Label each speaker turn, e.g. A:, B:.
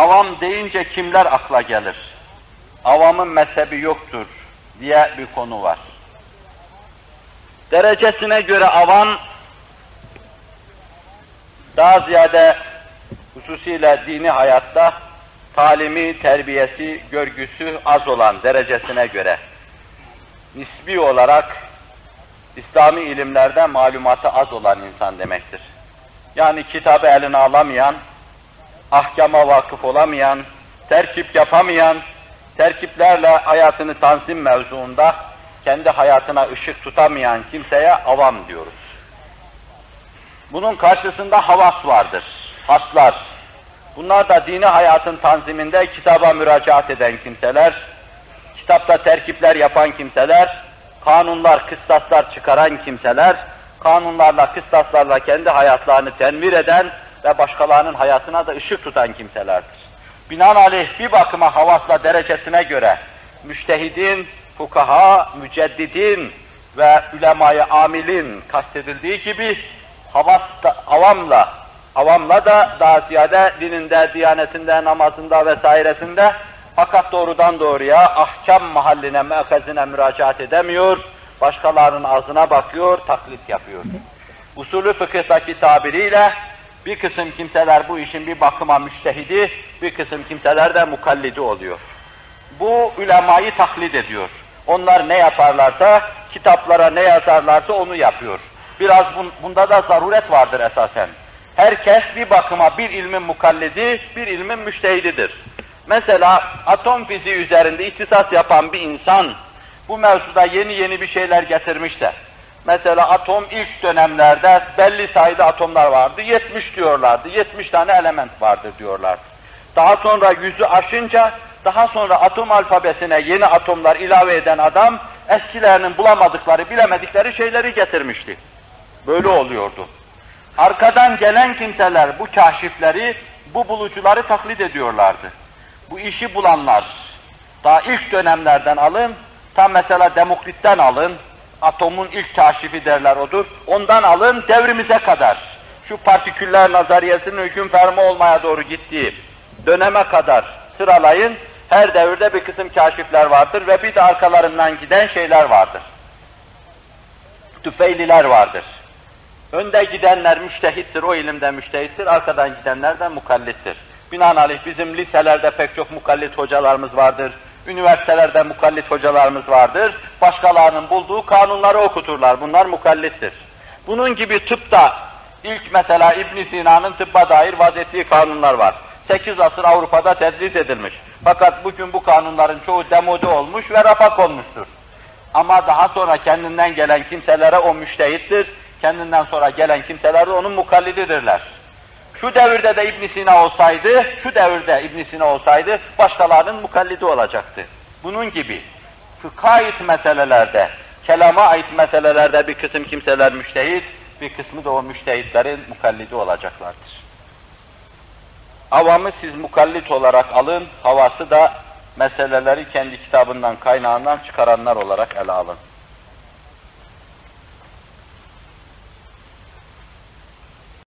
A: avam deyince kimler akla gelir? Avamın mezhebi yoktur diye bir konu var. Derecesine göre avam daha ziyade hususiyle dini hayatta talimi, terbiyesi, görgüsü az olan derecesine göre nisbi olarak İslami ilimlerde malumatı az olan insan demektir. Yani kitabı eline alamayan, ahkama vakıf olamayan, terkip yapamayan, terkiplerle hayatını tanzim mevzuunda kendi hayatına ışık tutamayan kimseye avam diyoruz. Bunun karşısında havas vardır, haslar. Bunlar da dini hayatın tanziminde kitaba müracaat eden kimseler, kitapta terkipler yapan kimseler, kanunlar, kıstaslar çıkaran kimseler, kanunlarla, kıstaslarla kendi hayatlarını tenvir eden ve başkalarının hayatına da ışık tutan kimselerdir. Binaenaleyh bir bakıma havasla derecesine göre müştehidin, fukaha, müceddidin ve ulemayı amilin kastedildiği gibi havas da, avamla, avamla da daha ziyade dininde, diyanetinde, namazında vesairesinde fakat doğrudan doğruya ahkam mahalline, merkezine müracaat edemiyor, başkalarının ağzına bakıyor, taklit yapıyor. Usulü fıkıhtaki tabiriyle bir kısım kimseler bu işin bir bakıma müştehidi, bir kısım kimseler de mukallidi oluyor. Bu ulemayı taklit ediyor. Onlar ne yaparlarsa, kitaplara ne yazarlarsa onu yapıyor. Biraz bunda da zaruret vardır esasen. Herkes bir bakıma bir ilmin mukallidi, bir ilmin müştehididir. Mesela atom fiziği üzerinde ihtisas yapan bir insan bu mevzuda yeni yeni bir şeyler getirmişse, mesela atom ilk dönemlerde belli sayıda atomlar vardı, 70 diyorlardı, 70 tane element vardır diyorlardı. Daha sonra yüzü aşınca, daha sonra atom alfabesine yeni atomlar ilave eden adam, eskilerinin bulamadıkları, bilemedikleri şeyleri getirmişti. Böyle oluyordu. Arkadan gelen kimseler bu kaşifleri, bu bulucuları taklit ediyorlardı bu işi bulanlar, daha ilk dönemlerden alın, tam mesela Demokrit'ten alın, atomun ilk kaşifi derler odur, ondan alın devrimize kadar, şu partiküller nazariyesinin hüküm fermi olmaya doğru gittiği döneme kadar sıralayın, her devirde bir kısım kaşifler vardır ve bir de arkalarından giden şeyler vardır. Tüfeyliler vardır. Önde gidenler müştehittir, o ilimde müştehittir, arkadan gidenler de mukallittir. Binaenaleyh bizim liselerde pek çok mukallit hocalarımız vardır. Üniversitelerde mukallit hocalarımız vardır. Başkalarının bulduğu kanunları okuturlar. Bunlar mukallittir. Bunun gibi tıpta ilk mesela İbn Sina'nın tıbba dair vazettiği kanunlar var. 8 asır Avrupa'da tedris edilmiş. Fakat bugün bu kanunların çoğu demode olmuş ve rafa konmuştur. Ama daha sonra kendinden gelen kimselere o müştehittir. Kendinden sonra gelen kimseler de onun mukallididirler. Şu devirde de İbn Sina olsaydı, şu devirde İbn Sina olsaydı başkalarının mukallidi olacaktı. Bunun gibi fıkha ait meselelerde, kelama ait meselelerde bir kısım kimseler müştehit, bir kısmı da o müştehitlerin mukallidi olacaklardır. Avamı siz mukallit olarak alın, havası da meseleleri kendi kitabından, kaynağından çıkaranlar olarak ele alın.